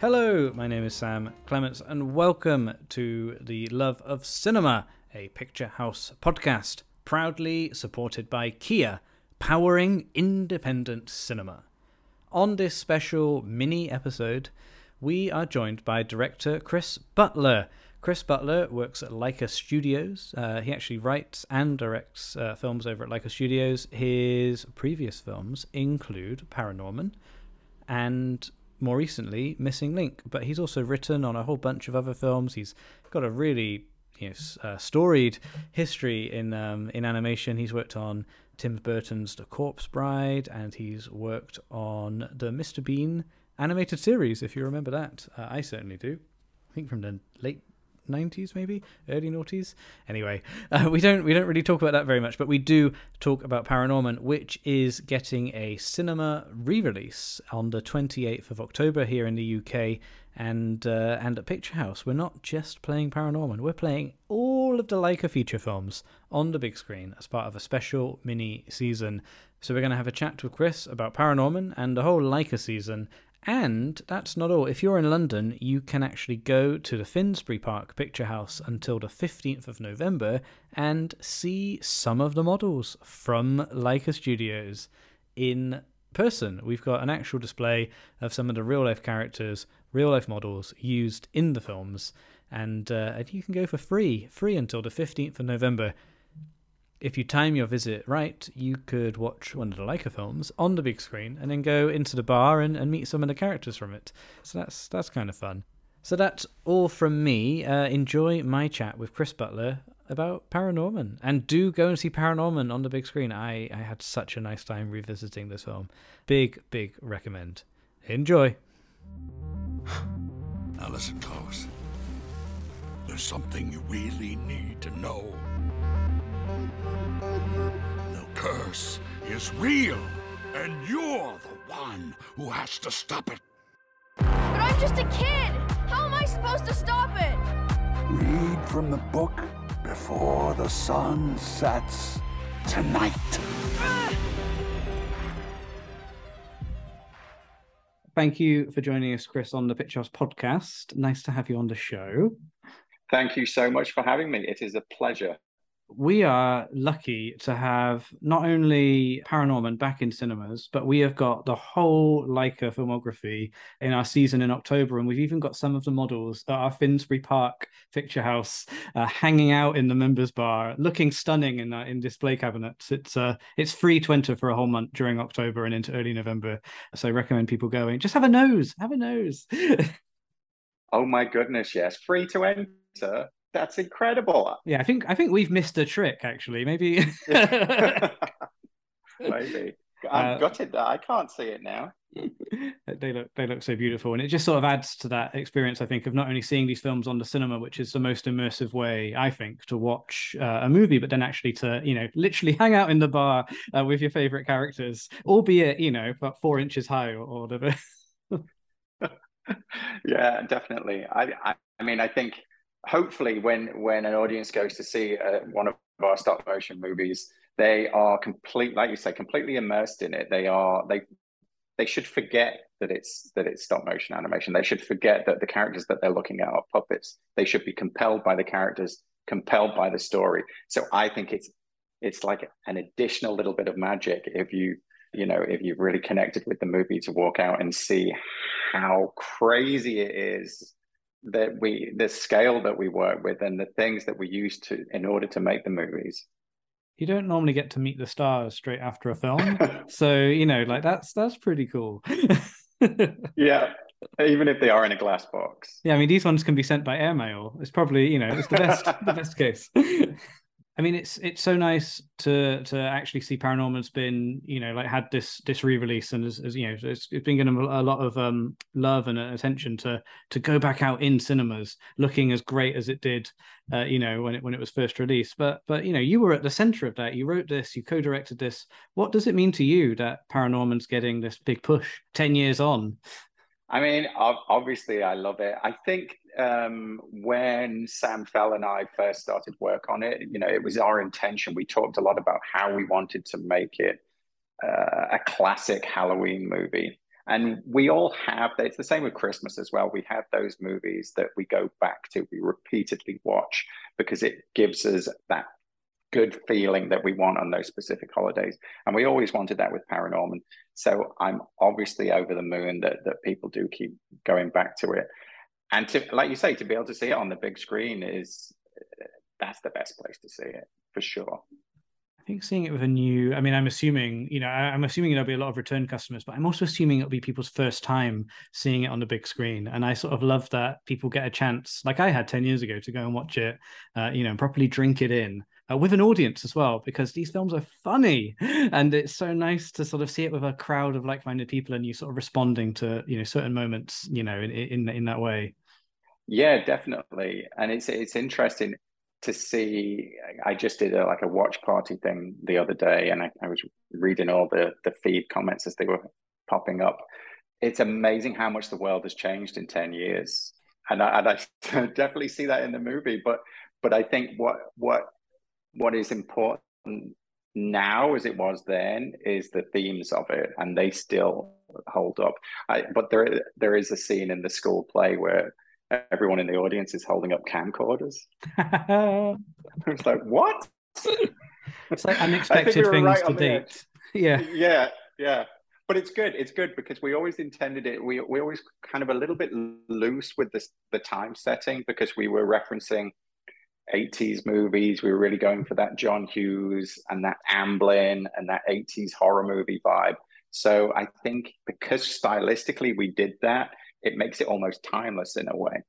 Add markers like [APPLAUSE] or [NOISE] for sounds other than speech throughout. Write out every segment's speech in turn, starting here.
Hello, my name is Sam Clements, and welcome to the Love of Cinema, a Picturehouse podcast, proudly supported by Kia, powering independent cinema. On this special mini episode, we are joined by director Chris Butler. Chris Butler works at Laika Studios. Uh, he actually writes and directs uh, films over at Laika Studios. His previous films include Paranorman and more recently Missing Link. But he's also written on a whole bunch of other films. He's got a really you know, uh, storied history in um, in animation. He's worked on Tim Burton's The Corpse Bride, and he's worked on the Mr. Bean animated series. If you remember that, uh, I certainly do. I think from the late 90s maybe? Early noughties? Anyway [LAUGHS] uh, we don't we don't really talk about that very much but we do talk about paranorman which is getting a cinema re-release on the 28th of october here in the uk and uh, and at Picturehouse. We're not just playing paranorman we're playing all of the Laika feature films on the big screen as part of a special mini season so we're going to have a chat with chris about paranorman and the whole Laika season and that's not all. If you're in London, you can actually go to the Finsbury Park Picturehouse until the 15th of November and see some of the models from Laika Studios in person. We've got an actual display of some of the real life characters, real life models used in the films, and, uh, and you can go for free, free until the 15th of November if you time your visit right, you could watch one of the Laika films on the big screen and then go into the bar and, and meet some of the characters from it. So that's that's kind of fun. So that's all from me. Uh, enjoy my chat with Chris Butler about Paranorman, and do go and see Paranorman on the big screen. I I had such a nice time revisiting this film. Big big recommend. Enjoy. Now listen close. There's something you really need to know. The curse is real, and you're the one who has to stop it. But I'm just a kid! How am I supposed to stop it? Read from the book before the sun sets tonight. Thank you for joining us, Chris, on the Picturehouse podcast. Nice to have you on the show. Thank you so much for having me. It is a pleasure we are lucky to have not only Paranorman back in cinemas, but we have got the whole Laika filmography in our season in October, and we've even got some of the models at our Finsbury Park Picturehouse uh, hanging out in the members' bar, looking stunning in uh, in display cabinets. It's uh, it's free to enter for a whole month during October and into early November, so I recommend people going. Just have a nose, have a nose. [LAUGHS] oh my goodness, yes, free to enter that's incredible. Yeah, I think I think we've missed a trick actually. Maybe. [LAUGHS] [LAUGHS] Maybe. I've uh, gutted that I can't see it now. [LAUGHS] they look they look so beautiful, and it just sort of adds to that experience. I think of not only seeing these films on the cinema, which is the most immersive way I think to watch uh, a movie, but then actually to you know literally hang out in the bar uh, with your favorite characters, albeit you know about four inches high or, or whatever. yeah, definitely. I, I I mean I think hopefully when when an audience goes to see uh, one of our stop motion movies they are complete like you say completely immersed in it. They are they they should forget that it's that it's stop motion animation. They should forget that the characters that they're looking at are puppets. They should be compelled by the characters compelled by the story. So i think it's it's like an additional little bit of magic if you you know if you've really connected with the movie to walk out and see how crazy it is that we the scale that we work with and the things that we use to in order to make the movies. You don't normally get to meet the stars straight after a film. [LAUGHS] So you know like that's that's pretty cool. [LAUGHS] Yeah even if they are in a glass box. Yeah i mean these ones can be sent by airmail. It's probably you know it's the best [LAUGHS] the best case I mean, it's it's so nice to to actually see Paranorman's been you know like had this this re release and as, you know it's, it's been getting a lot of um love and attention to to go back out in cinemas looking as great as it did, uh, you know when it when it was first released. But but you know you were at the center of that. You wrote this, you co directed this. What does it mean to you that Paranorman's getting this big push ten years on? I mean, obviously, I love it. I think um, when Sam Fell and I first started work on it, you know, it was our intention. We talked a lot about how we wanted to make it uh, a classic Halloween movie. And we all have, it's the same with Christmas as well. We have those movies that we go back to, we repeatedly watch because it gives us that good feeling that we want on those specific holidays. And we always wanted that with Paranorman. So I'm obviously over the moon that, that people do keep going back to it. And to, like you say, to be able to see it on the big screen is that's the best place to see it for sure. I think seeing it with a new, I mean, I'm assuming, you know, I'm assuming there'll be a lot of return customers, but I'm also assuming it'll be people's first time seeing it on the big screen. And I sort of love that people get a chance, like I had 10 years ago, to go and watch it, uh, you know, and properly drink it in uh, with an audience as well, because these films are funny. [LAUGHS] And it's so nice to sort of see it with a crowd of like minded people and you sort of responding to, you know, certain moments, you know, in, in, in that way. Yeah, definitely. And it's, it's interesting to see i just did a, like a watch party thing the other day and I, I, was reading all the the feed comments as they were popping up. It's amazing how much the world has changed in 10 years. And I, and I [LAUGHS] definitely see that in the movie but but i think what what what is important now as it was then is the themes of it and they still hold up. I, but there there is a scene in the school play where everyone in the audience is holding up camcorders. [LAUGHS] it's like, what? It's like [LAUGHS] unexpected we things right to date. [LAUGHS] Yeah. Yeah. Yeah. But it's good. It's good because we always intended it. We we always kind of a little bit loose with this the time setting because we were referencing 80s movies. We were really going for that John Hughes and that Amblin and that 80s horror movie vibe. So I think because stylistically we did that, it makes it almost timeless in a way.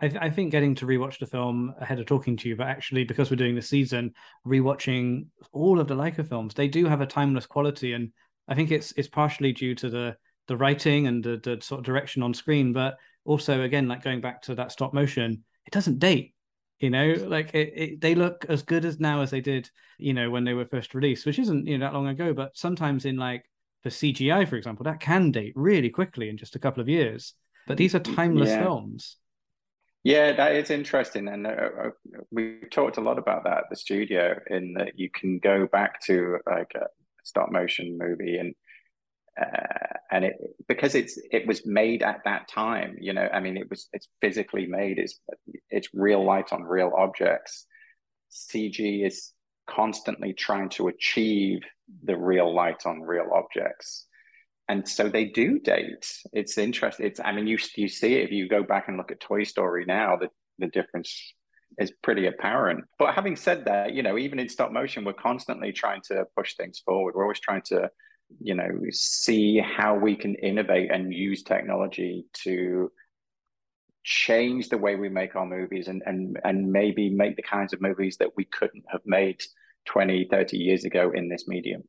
I, th- I, think getting to rewatch the film ahead of talking to you, but actually because we're doing the season, rewatching all of the Laika films, they do have a timeless quality, and I think it's it's partially due to the the writing and the, the sort of direction on screen, but also again like going back to that stop motion, it doesn't date. You know, like it, it, they look as good as now as they did, you know, when they were first released, which isn't you know that long ago. But sometimes in like for CGI, for example, that can date really quickly in just a couple of years. But these are timeless yeah. films. Yeah, that is interesting, and uh, uh, we talked a lot about that at the studio. In that you can go back to like a stop motion movie, and uh, and it because it's it was made at that time. You know, I mean, it was it's physically made. It's it's real light on real objects. CG is constantly trying to achieve the real light on real objects. And so they do date. It's interesting it's i mean you you see it if you go back and look at toy story now the, the difference is pretty apparent. But having said that you know even in stop motion we're constantly trying to push things forward. We're always trying to you know see how we can innovate and use technology to change the way we make our movies and and and maybe make the kinds of movies that we couldn't have made 20 30 years ago in this medium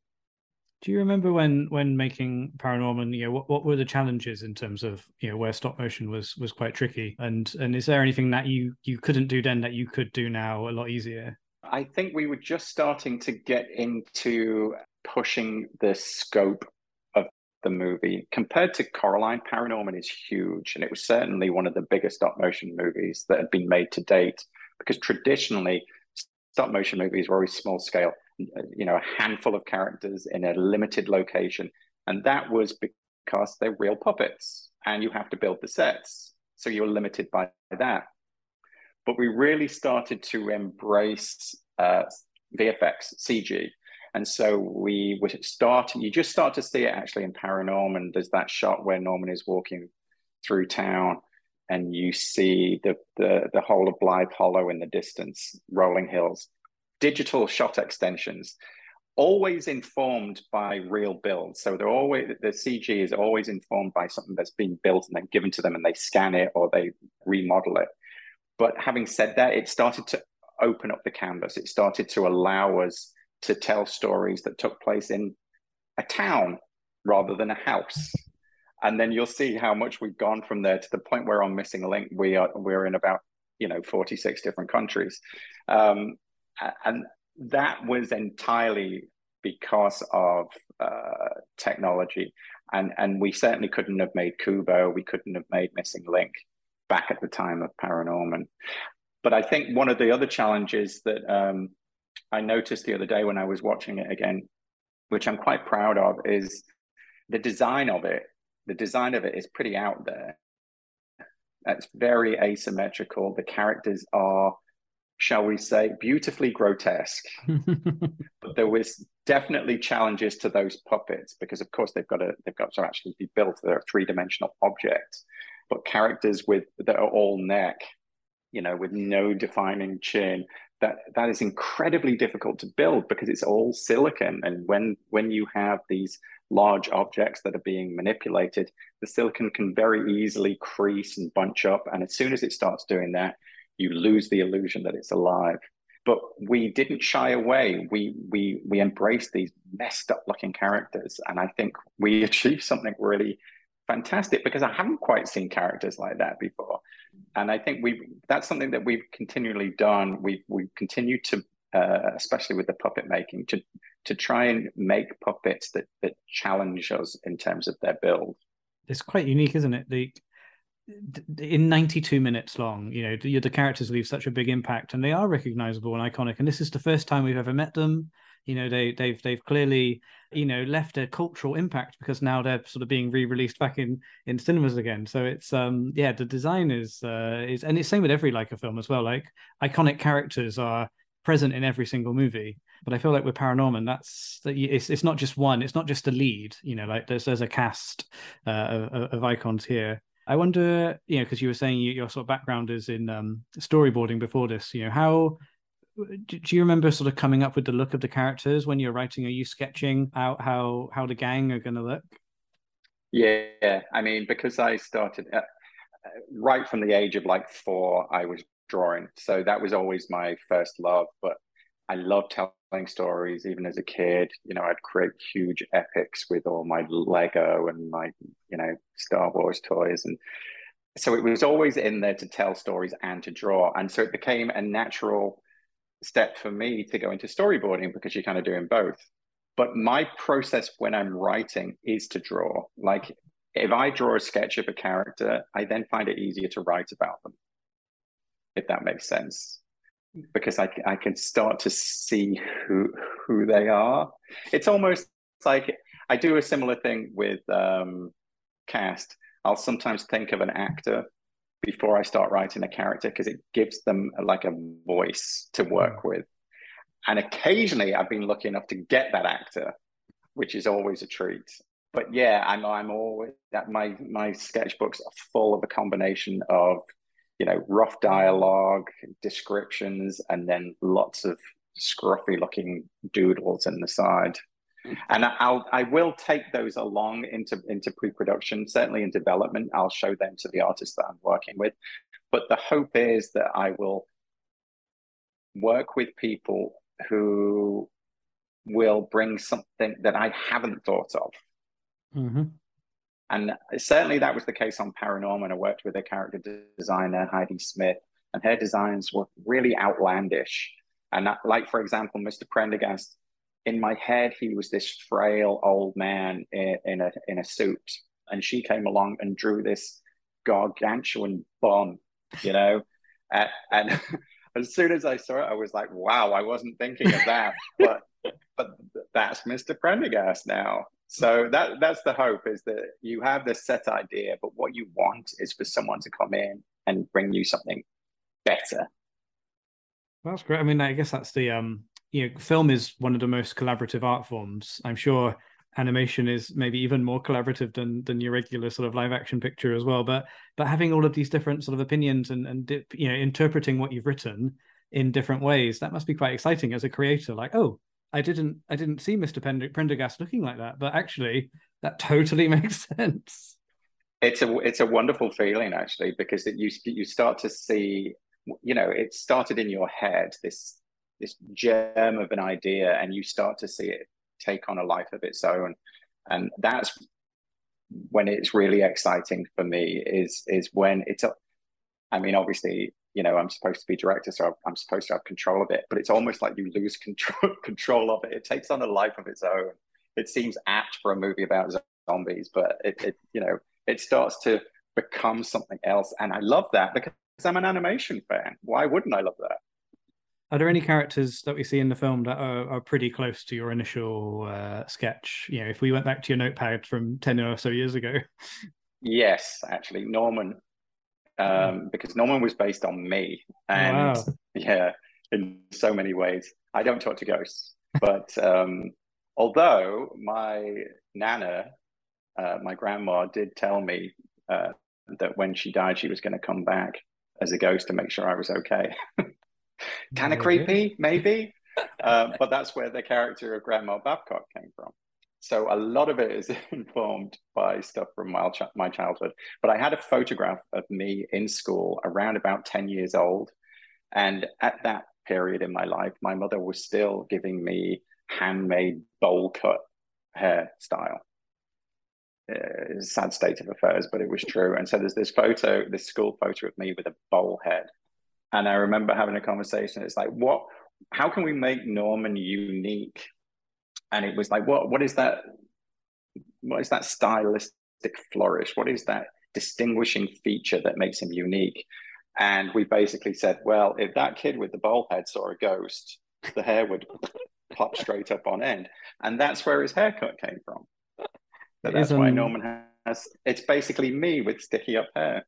do you remember when when making Paranorman, you know, what, what were the challenges in terms of, you know, where stop motion was was quite tricky? And and is there anything that you you couldn't do then that you could do now a lot easier? I think we were just starting to get into pushing the scope of the movie. Compared to Coraline, Paranorman is huge. And it was certainly one of the biggest stop motion movies that had been made to date. Because traditionally, stop motion movies were always small scale you know, a handful of characters in a limited location. And that was because they're real puppets and you have to build the sets. So you're limited by that. But we really started to embrace uh, VFX, CG. And so we were starting, you just start to see it actually in Paranorman. There's that shot where Norman is walking through town and you see the, the, the whole of Blithe Hollow in the distance, rolling hills digital shot extensions, always informed by real builds. So they're always the CG is always informed by something that's been built and then given to them, and they scan it or they remodel it. But having said that, it started to open up the canvas. It started to allow us to tell stories that took place in a town rather than a house. And then you'll see how much we've gone from there to the point where on Missing Link we are we're in about you know 46 different countries. Um, and that was entirely because of uh, technology. And, and we certainly couldn't have made Kubo, we couldn't have made Missing Link back at the time of Paranorman. But I think one of the other challenges that um, I noticed the other day when I was watching it again, which I'm quite proud of, is the design of it the design of it is pretty out there. It's very asymmetrical. The characters are, shall we say, beautifully grotesque. [LAUGHS] but there was definitely challenges to those puppets because, of course, they've got to they've got to actually be built. They're a three dimensional objects, but characters with that are all neck, you know, with no defining chin. That that is incredibly difficult to build because it's all silicon, and when when you have these large objects that are being manipulated, the silicon can very easily crease and bunch up. And as soon as it starts doing that, you lose the illusion that it's alive. But we didn't shy away. We we we embraced these messed up looking characters, and I think we [LAUGHS] achieved something really fantastic because I haven't quite seen characters like that before. And I think we that's something that we've continually done. We've we continue to, uh, especially with the puppet making, to to try and make puppets that that challenge us in terms of their build. It's quite unique, isn't it? The in 92 minutes long, you know, the, the characters leave such a big impact, and they are recognizable and iconic. And this is the first time we've ever met them. You know, they they've they've clearly you know left a cultural impact because now they're sort of being re-released back in in cinemas again. So it's um yeah, the design is uh is and it's same with every Laika film as well. Like iconic characters are present in every single movie but I feel like with Paranorman, that's it's it's not just one, it's not just a lead. You know, like there's there's a cast uh, of, of icons here. I wonder, you know, because you were saying your sort of background is in um, storyboarding before this. You know, how do you remember sort of coming up with the look of the characters when you're writing? Are you sketching out how how the gang are going to look? Yeah, I mean, because I started uh, right from the age of like four, I was drawing, so that was always my first love. But I love telling stories. Even as a kid you know i'd create huge epics with all my lego and my you know star wars toys. And so it was always in there to tell stories and to draw. And so it became a natural step for me to go into storyboarding because you're kind of doing both. But my process when i'm writing is to draw. Like if i draw a sketch of a character i then find it easier to write about them if that makes sense because I, I can start to see who who they are. It's almost like I do a similar thing with um, cast. I'll sometimes think of an actor before I start writing a character because it gives them like a voice to work mm. with. And occasionally, I've been lucky enough to get that actor, which is always a treat. But yeah, I'm I'm always that my my sketchbooks are full of a combination of you know, rough dialogue, descriptions, and then lots of scruffy looking doodles in the side. And I'll I will take those along into into pre-production, certainly in development. I'll show them to the artists that I'm working with. But the hope is that I will work with people who will bring something that I haven't thought of. Mm-hmm. And certainly that was the case on Paranorman. I worked with a character designer, Heidi Smith, and her designs were really outlandish. And that, like, for example, Mr. Prendergast, in my head, he was this frail old man in, in a in a suit, and she came along and drew this gargantuan bomb, you know. [LAUGHS] and, and [LAUGHS] as soon as I saw it, I was like, "Wow!" I wasn't thinking of that, but [LAUGHS] but that's Mr. Prendergast now. So that that's the hope is that you have this set idea, but what you want is for someone to come in and bring you something better. That's great. I mean, I guess that's the um, you know, film is one of the most collaborative art forms. I'm sure animation is maybe even more collaborative than than your regular sort of live action picture as well. But but having all of these different sort of opinions and and you know interpreting what you've written in different ways, that must be quite exciting as a creator. Like, oh, I didn't I didn't see Mr. Prendergast looking like that, but actually that totally [LAUGHS] makes sense. It's a it's a wonderful feeling actually because it, you you start to see you know it started in your head this this germ of an idea and you start to see it take on a life of its own and that's when it's really exciting for me is is when it's a I mean obviously you know, I'm supposed to be director, so I'm supposed to have control of it. But it's almost like you lose control [LAUGHS] control of it. It takes on a life of its own. It seems apt for a movie about zombies, but it, it you know, it starts to become something else. And I love that because I'm an animation fan. Why wouldn't I love that? are there any characters that we see in the film that are, are pretty close to your initial uh, sketch? You know, if we went back to your notepad from ten or so years ago. Yes, actually, Norman, um, because Norman was based on me, and wow. [LAUGHS] yeah, in so many ways. I don't talk to ghosts, but [LAUGHS] um, although my nana, uh, my grandma, did tell me uh, that when she died, she was going to come back as a ghost to make sure I was okay. [LAUGHS] kind of creepy, maybe. um, but that's where the character of Grandma Babcock came from. So a lot of it is [LAUGHS] informed by stuff from my, my childhood. But I had a photograph of me in school around about 10 years old. And at that period in my life, my mother was still giving me handmade bowl cut hairstyle. Uh, sad state of affairs, but it was true. And so there's this photo, this school photo of me with a bowl head. And I remember having a conversation. It's like, what? How can we make Norman unique? And it was like, what? What is that? What is that stylistic flourish? What is that distinguishing feature that makes him unique? And we basically said, well, if that kid with the bowl head saw a ghost, the hair would pop straight up on end, and that's where his haircut came from. So that's why Norman has. It's basically me with sticky up hair.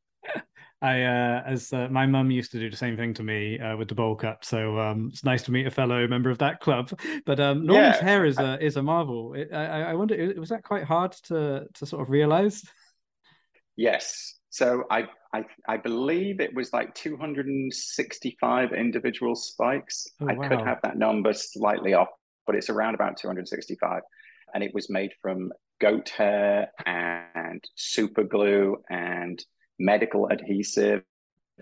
I, uh, as uh, my mum used to do the same thing to me uh, with the bowl cut. So um, it's nice to meet a fellow member of that club. [LAUGHS] But um, Norman's yeah. hair is a is a marvel. It, I, I wonder, was that quite hard to to sort of realize? Yes. So I I, I believe it was like 265 individual spikes. Oh, I wow. could have that number slightly off, but it's around about 265. And it was made from goat hair and super glue and medical adhesive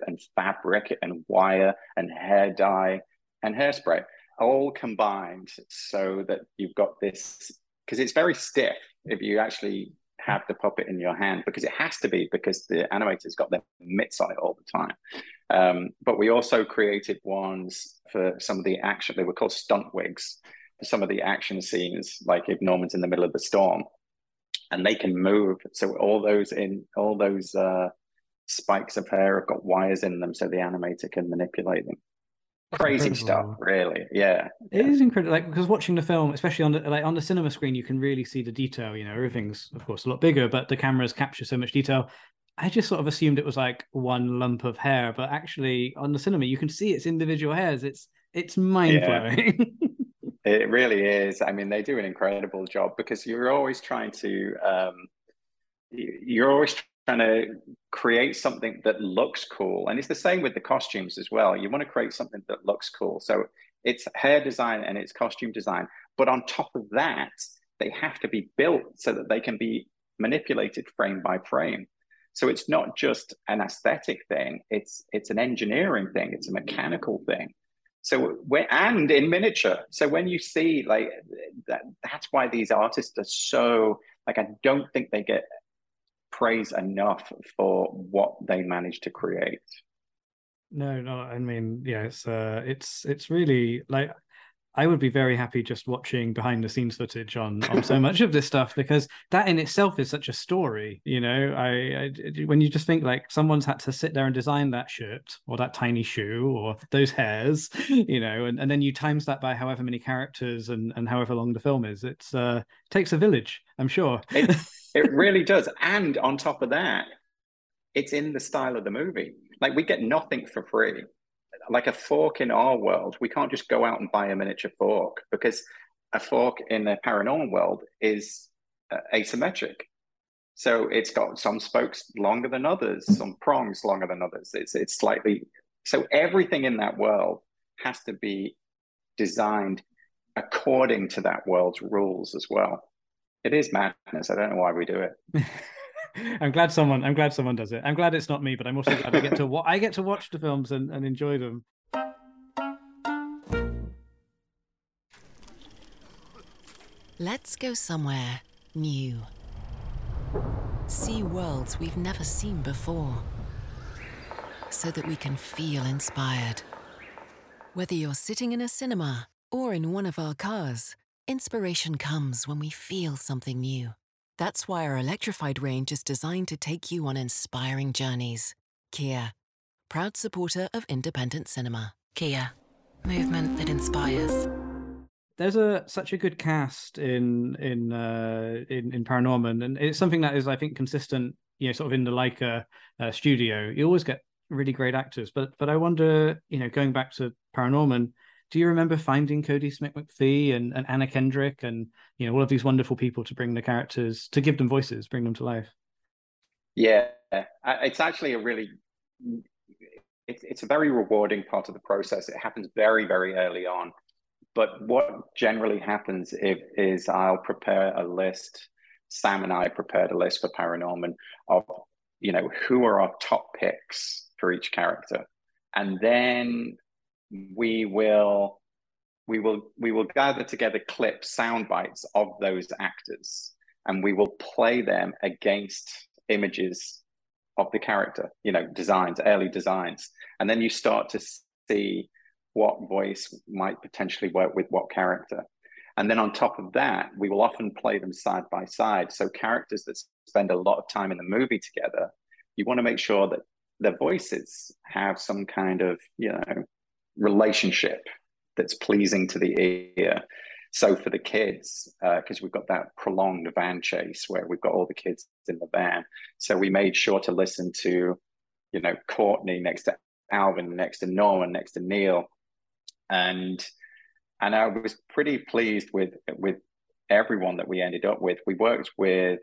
and fabric and wire and hair dye and hairspray all combined so that you've got this because it's very stiff if you actually have the puppet in your hand because it has to be because the animator's got their mitts on it all the time. Um, but we also created ones for some of the action. They were called stunt wigs for some of the action scenes, like if Norman's in the middle of the storm, and they can move. So all those in all those uh, spikes of hair have got wires in them, so the animator can manipulate them. Crazy incredible. stuff really. Yeah. It yeah. is incredible like because watching the film especially on the like on the cinema screen you can really see the detail you know everything's of course a lot bigger but the cameras capture so much detail. I just sort of assumed it was like one lump of hair but actually on the cinema you can see its individual hairs. It's it's mind-blowing. Yeah. [LAUGHS] it really is. I mean they do an incredible job because you're always trying to um you're always trying to create something that looks cool. And it's the same with the costumes as well. You want to create something that looks cool. So it's hair design and it's costume design. But on top of that, they have to be built so that they can be manipulated frame by frame. So it's not just an aesthetic thing, it's it's an engineering thing, it's a mechanical thing. So when, and in miniature. So when you see like that, that's why these artists are so like I don't think they get praise enough for what they managed to create. No, no, I mean, yeah, it's uh, it's it's really like I would be very happy just watching behind the scenes footage on on so [LAUGHS] much of this stuff because that in itself is such a story. You know, I, I, when you just think like someone's had to sit there and design that shirt or that tiny shoe or those hairs, [LAUGHS] you know, and, and then you times that by however many characters and and however long the film is. It's uh takes a village, I'm sure. It, [LAUGHS] it really does. And on top of that, it's in the style of the movie. Like we get nothing for free. Like a fork in our world, we can't just go out and buy a miniature fork because a fork in the Paranorman world is uh, asymmetric. So it's got some spokes longer than others, some prongs longer than others. It's it's slightly so everything in that world has to be designed according to that world's rules as well. It is madness. I don't know why we do it. [LAUGHS] I'm glad someone. I'm glad someone does it. I'm glad it's not me, but I'm also glad I get to. Wa- I get to watch the films and, and enjoy them. Let's go somewhere new. See worlds we've never seen before, so that we can feel inspired. Whether you're sitting in a cinema or in one of our cars. Inspiration comes when we feel something new. That's why our electrified range is designed to take you on inspiring journeys. Kia, proud supporter of independent cinema. Kia, movement that inspires. There's a such a good cast in in uh, in in Paranorman, and it's something that is I think consistent. You know, sort of in the Laika uh, studio, you always get really great actors. But but I wonder, you know, going back to Paranorman, do you remember finding Kodi Smit-McPhee and, and Anna Kendrick and you know all of these wonderful people to bring the characters to give them voices, bring them to life? Yeah, it's actually a really it's it's a very rewarding part of the process. It happens very very early on, but what generally happens if, is I'll prepare a list. Sam and I prepared a list for Paranorman of you know who are our top picks for each character, and then we will we will we will gather together clips, sound bites of those actors, and we will play them against images of the character, you know, designs, early designs, and then you start to see what voice might potentially work with what character. And then on top of that, we will often play them side by side. So characters that spend a lot of time in the movie together, you want to make sure that their voices have some kind of, you know, relationship that's pleasing to the ear. So for the kids, because uh, we've got that prolonged van chase where we've got all the kids in the van, so we made sure to listen to, you know, Courtney next to Alvin, next to Norman, next to Neil, and and I was pretty pleased with with everyone that we ended up with. We worked with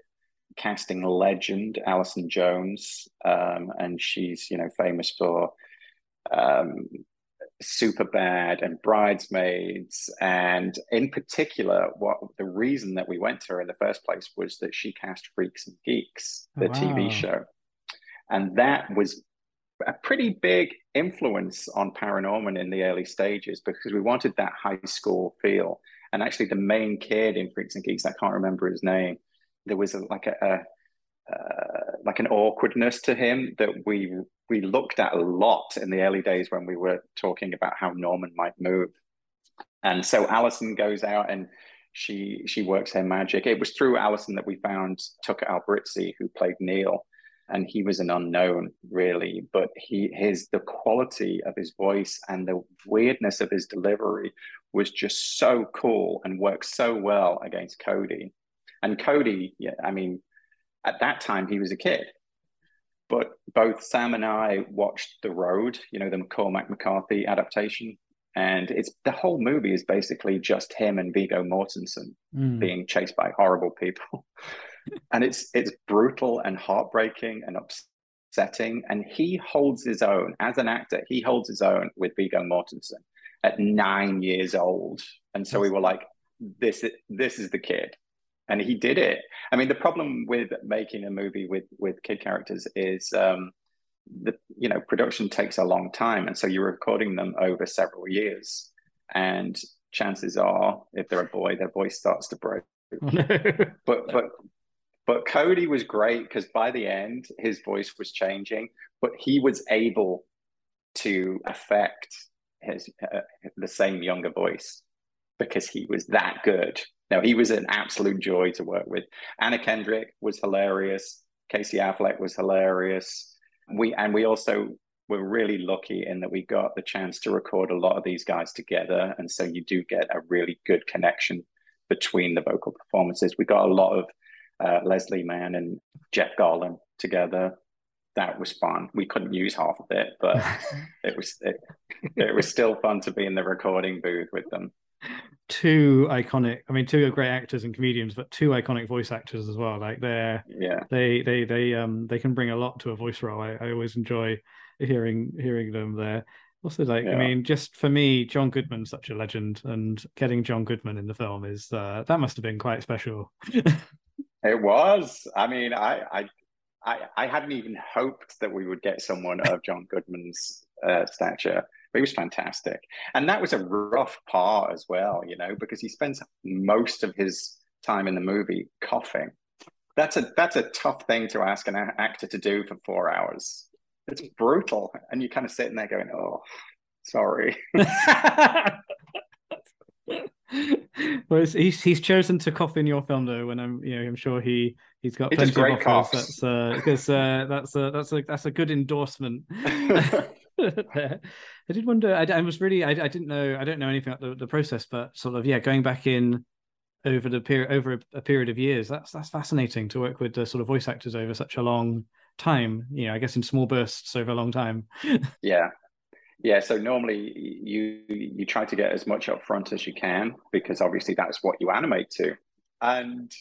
casting legend Allison Jones, um, and she's you know famous for um, Superbad and Bridesmaids. And in particular, what the reason that we went to her in the first place was that she cast Freaks and Geeks, the wow. TV show. And that was a pretty big influence on Paranorman in the early stages because we wanted that high school feel. And actually, the main kid in Freaks and Geeks, I can't remember his name. There was a, like a, a uh, like an awkwardness to him that we we looked at a lot in the early days when we were talking about how Norman might move. And so Allison goes out and she she works her magic. It was through Allison that we found Tucker Albrizzi, who played Neil, and he was an unknown really, but he his the quality of his voice and the weirdness of his delivery was just so cool and worked so well against Kodi. And Kodi, yeah, I mean, at that time he was a kid. But both Sam and I watched The Road, you know, the Cormac McCarthy adaptation. And it's the whole movie is basically just him and Viggo Mortensen mm. being chased by horrible people. [LAUGHS] and it's it's brutal and heartbreaking and upsetting. And he holds his own as an actor, he holds his own with Viggo Mortensen at nine years old. And so we were like, this this is the kid and he did it. I mean, the problem with making a movie with with kid characters is um, the you know production takes a long time, and so you're recording them over several years, and chances are, if they're a boy, their voice starts to break. [LAUGHS] but but but Kodi was great because by the end his voice was changing, but he was able to affect his uh, the same younger voice because he was that good no, he was an absolute joy to work with. Anna Kendrick was hilarious. Casey Affleck was hilarious. We and we also were really lucky in that we got the chance to record a lot of these guys together, and so you do get a really good connection between the vocal performances. We got a lot of uh, Leslie Mann and Jeff Garlin together. That was fun. We couldn't use half of it, but [LAUGHS] it was it, it was still fun to be in the recording booth with them two iconic i mean two great actors and comedians but two iconic voice actors as well. Like they're yeah. they they they um they can bring a lot to a voice role. I, I always enjoy hearing hearing them there. Also like yeah. i mean just for me john goodman's such a legend and getting john goodman in the film is uh that must have been quite special. [LAUGHS] It was. I mean i i I, I hadn't even hoped that we would get someone of John Goodman's uh, stature he was fantastic. And that was a rough part as well, you know, because he spends most of his time in the movie coughing. That's a that's a tough thing to ask an actor to do for four hours. It's brutal, and you kind of sitting there going, "Oh, sorry." [LAUGHS] well, he's he's chosen to cough in your film though, and I'm you know I'm sure he he's got plenty of offers. That's uh, because uh, that's a that's a that's a good endorsement. [LAUGHS] [LAUGHS] I did wonder. I, I was really. I, I, didn't know. I don't know anything about the, the process, but sort of yeah, going back in over the period over a, a, period of years. That's that's fascinating to work with the sort of voice actors over such a long time. You know, I guess in small bursts over a long time. [LAUGHS] yeah, yeah. So normally you you try to get as much up front as you can because obviously that's what you animate to, and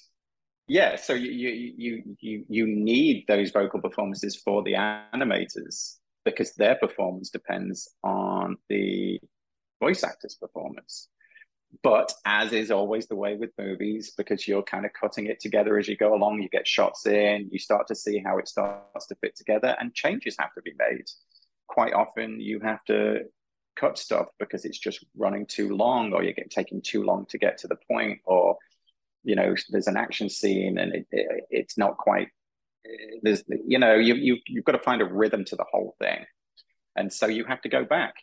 yeah. So you you you you you need those vocal performances for the animators because their performance depends on the voice actor's performance. But as is always the way with movies, because you're kind of cutting it together as you go along, you get shots in, you start to see how it starts to fit together, and changes have to be made. Quite often, you have to cut stuff because it's just running too long, or you're getting, taking too long to get to the point, or you know, there's an action scene and it, it, it's not quite. There's, you know, you you you've got to find a rhythm to the whole thing, and so you have to go back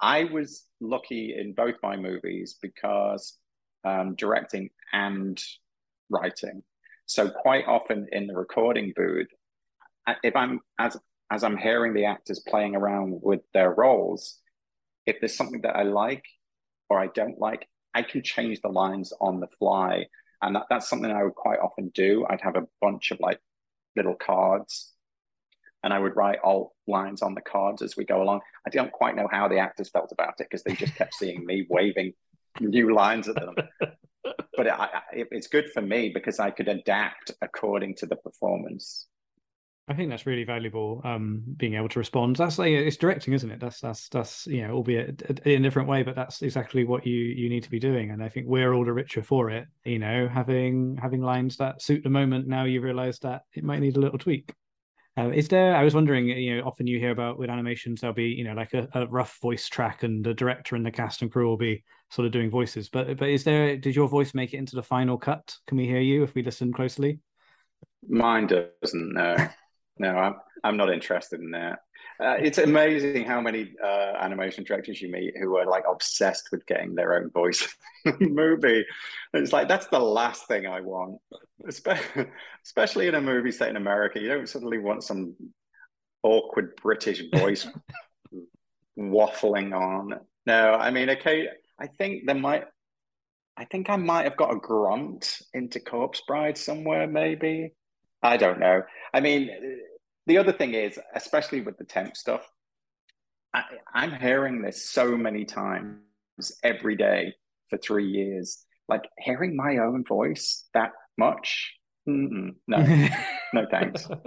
I was lucky in both my movies because um, directing and writing. So quite often in the recording booth, if I'm as as I'm hearing the actors playing around with their roles, if there's something that I like or I don't like, I can change the lines on the fly, and that, that's something I would quite often do. I'd have a bunch of like little cards and I would write all lines on the cards as we go along. I don't quite know how the actors felt about it because they just kept seeing me [LAUGHS] waving new lines at them. but it, it, it's good for me because I could adapt according to the performance. I think that's really valuable. Um, being able to respond. That's like it's directing, isn't it? That's that's that's you know, albeit in a different way, but that's exactly what you you need to be doing. And I think we're all the richer for it. You know, having having lines that suit the moment. Now you realise that it might need a little tweak. Uh, is there? I was wondering. You know, often you hear about with animations, there'll be you know like a, a, rough voice track, and the director and the cast and crew will be sort of doing voices. But but is there? Did your voice make it into the final cut? Can we hear you if we listen closely? Mine doesn't. No, no, I'm I'm not interested in that. Uh, it's amazing how many uh, animation directors you meet who are like obsessed with getting their own voice [LAUGHS] movie. it's like that's the last thing I want, [LAUGHS] especially in a movie set in America. You don't suddenly want some awkward British voice [LAUGHS] waffling on. No, I mean, okay, I think there might. I think I might have got a grunt into Corpse Bride somewhere, maybe. I don't know. I mean, the other thing is, especially with the temp stuff, I, I'm hearing this so many times every day for three years. Like hearing my own voice that much, Mm-mm, no, no thanks. [LAUGHS]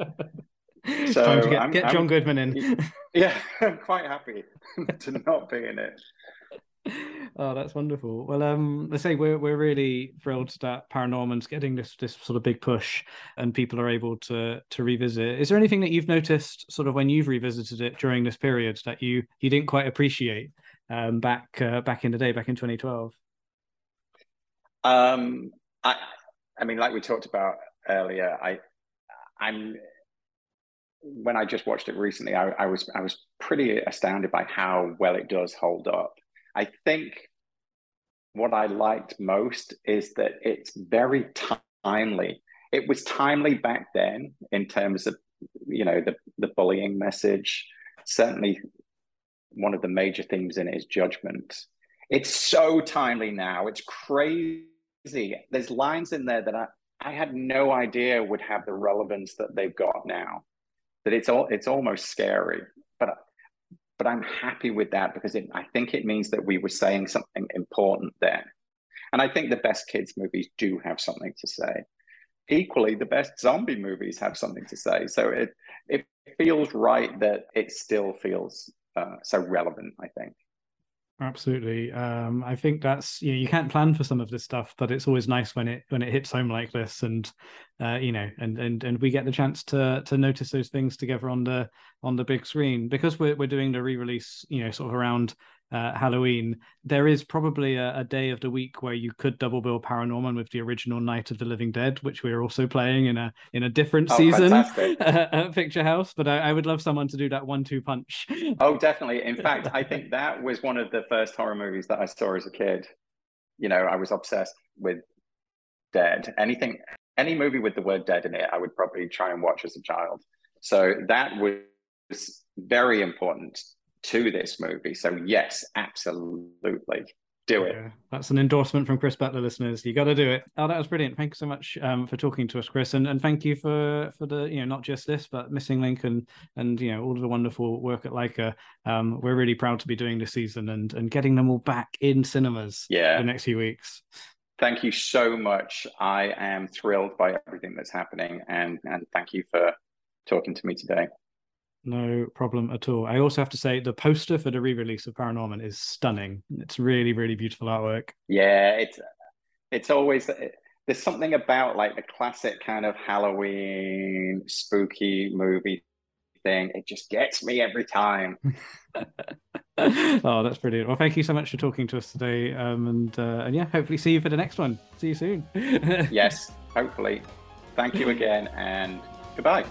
So Time to get, I'm, get John I'm, Goodman in. [LAUGHS] yeah, I'm quite happy [LAUGHS] to not be in it. Oh, that's wonderful. Well, um, let's say we're we're really thrilled that Paranorman's getting this this sort of big push, and people are able to to revisit. Is there anything that you've noticed, sort of when you've revisited it during this period, that you you didn't quite appreciate um, back uh, back in the day, back in 2012? Um, I I mean, like we talked about earlier, I I'm when I just watched it recently, I, I was I was pretty astounded by how well it does hold up. I think what I liked most is that it's very timely. It was timely back then in terms of you know the the bullying message. Certainly, one of the major themes in it is judgment. It's so timely now. It's crazy. There's lines in there that I, I had no idea would have the relevance that they've got now. That it's all it's almost scary. But but I'm happy with that because it, I think it means that we were saying something important there. And I think the best kids movies do have something to say. Equally, the best zombie movies have something to say. So it it feels right that it still feels uh, so relevant. I think. Absolutely. Um, I think that's you know you can't plan for some of this stuff, but it's always nice when it when it hits home like this, and uh, you know, and and and we get the chance to to notice those things together on the on the big screen because we're we're doing the re-release, you know, sort of around uh, Halloween, there is probably a, a, day of the week where you could double bill Paranorman with the original Night of the Living Dead, which we're also playing in a in a different oh, season [LAUGHS] at Picturehouse. But I, I, would love someone to do that one-two punch. [LAUGHS] Oh, definitely. In fact, I think that was one of the first horror movies that I saw as a kid. You know, I was obsessed with Dead. Anything, any movie with the word Dead in it, I would probably try and watch as a child. So that was very important to this movie. So yes, absolutely. Do it. Yeah, that's an endorsement from Chris Butler, listeners. You got to do it. Oh, that was brilliant. Thank you so much um, for talking to us, Chris, and, and thank you for for the you know not just this, but Missing Link and and you know all of the wonderful work at Laika. Um, we're really proud to be doing this season and and getting them all back in cinemas. Yeah, the next few weeks. Thank you so much. I am thrilled by everything that's happening, and and thank you for talking to me today. No problem at all. I also have to say the poster for the re-release of Paranorman is stunning. It's really, really beautiful artwork. Yeah, it's it's always there's something about like the classic kind of Halloween spooky movie thing. It just gets me every time. [LAUGHS] oh, that's brilliant. Well, thank you so much for talking to us today. Um, and uh, and yeah, hopefully see you for the next one. See you soon. [LAUGHS] yes, hopefully. Thank you again, and goodbye.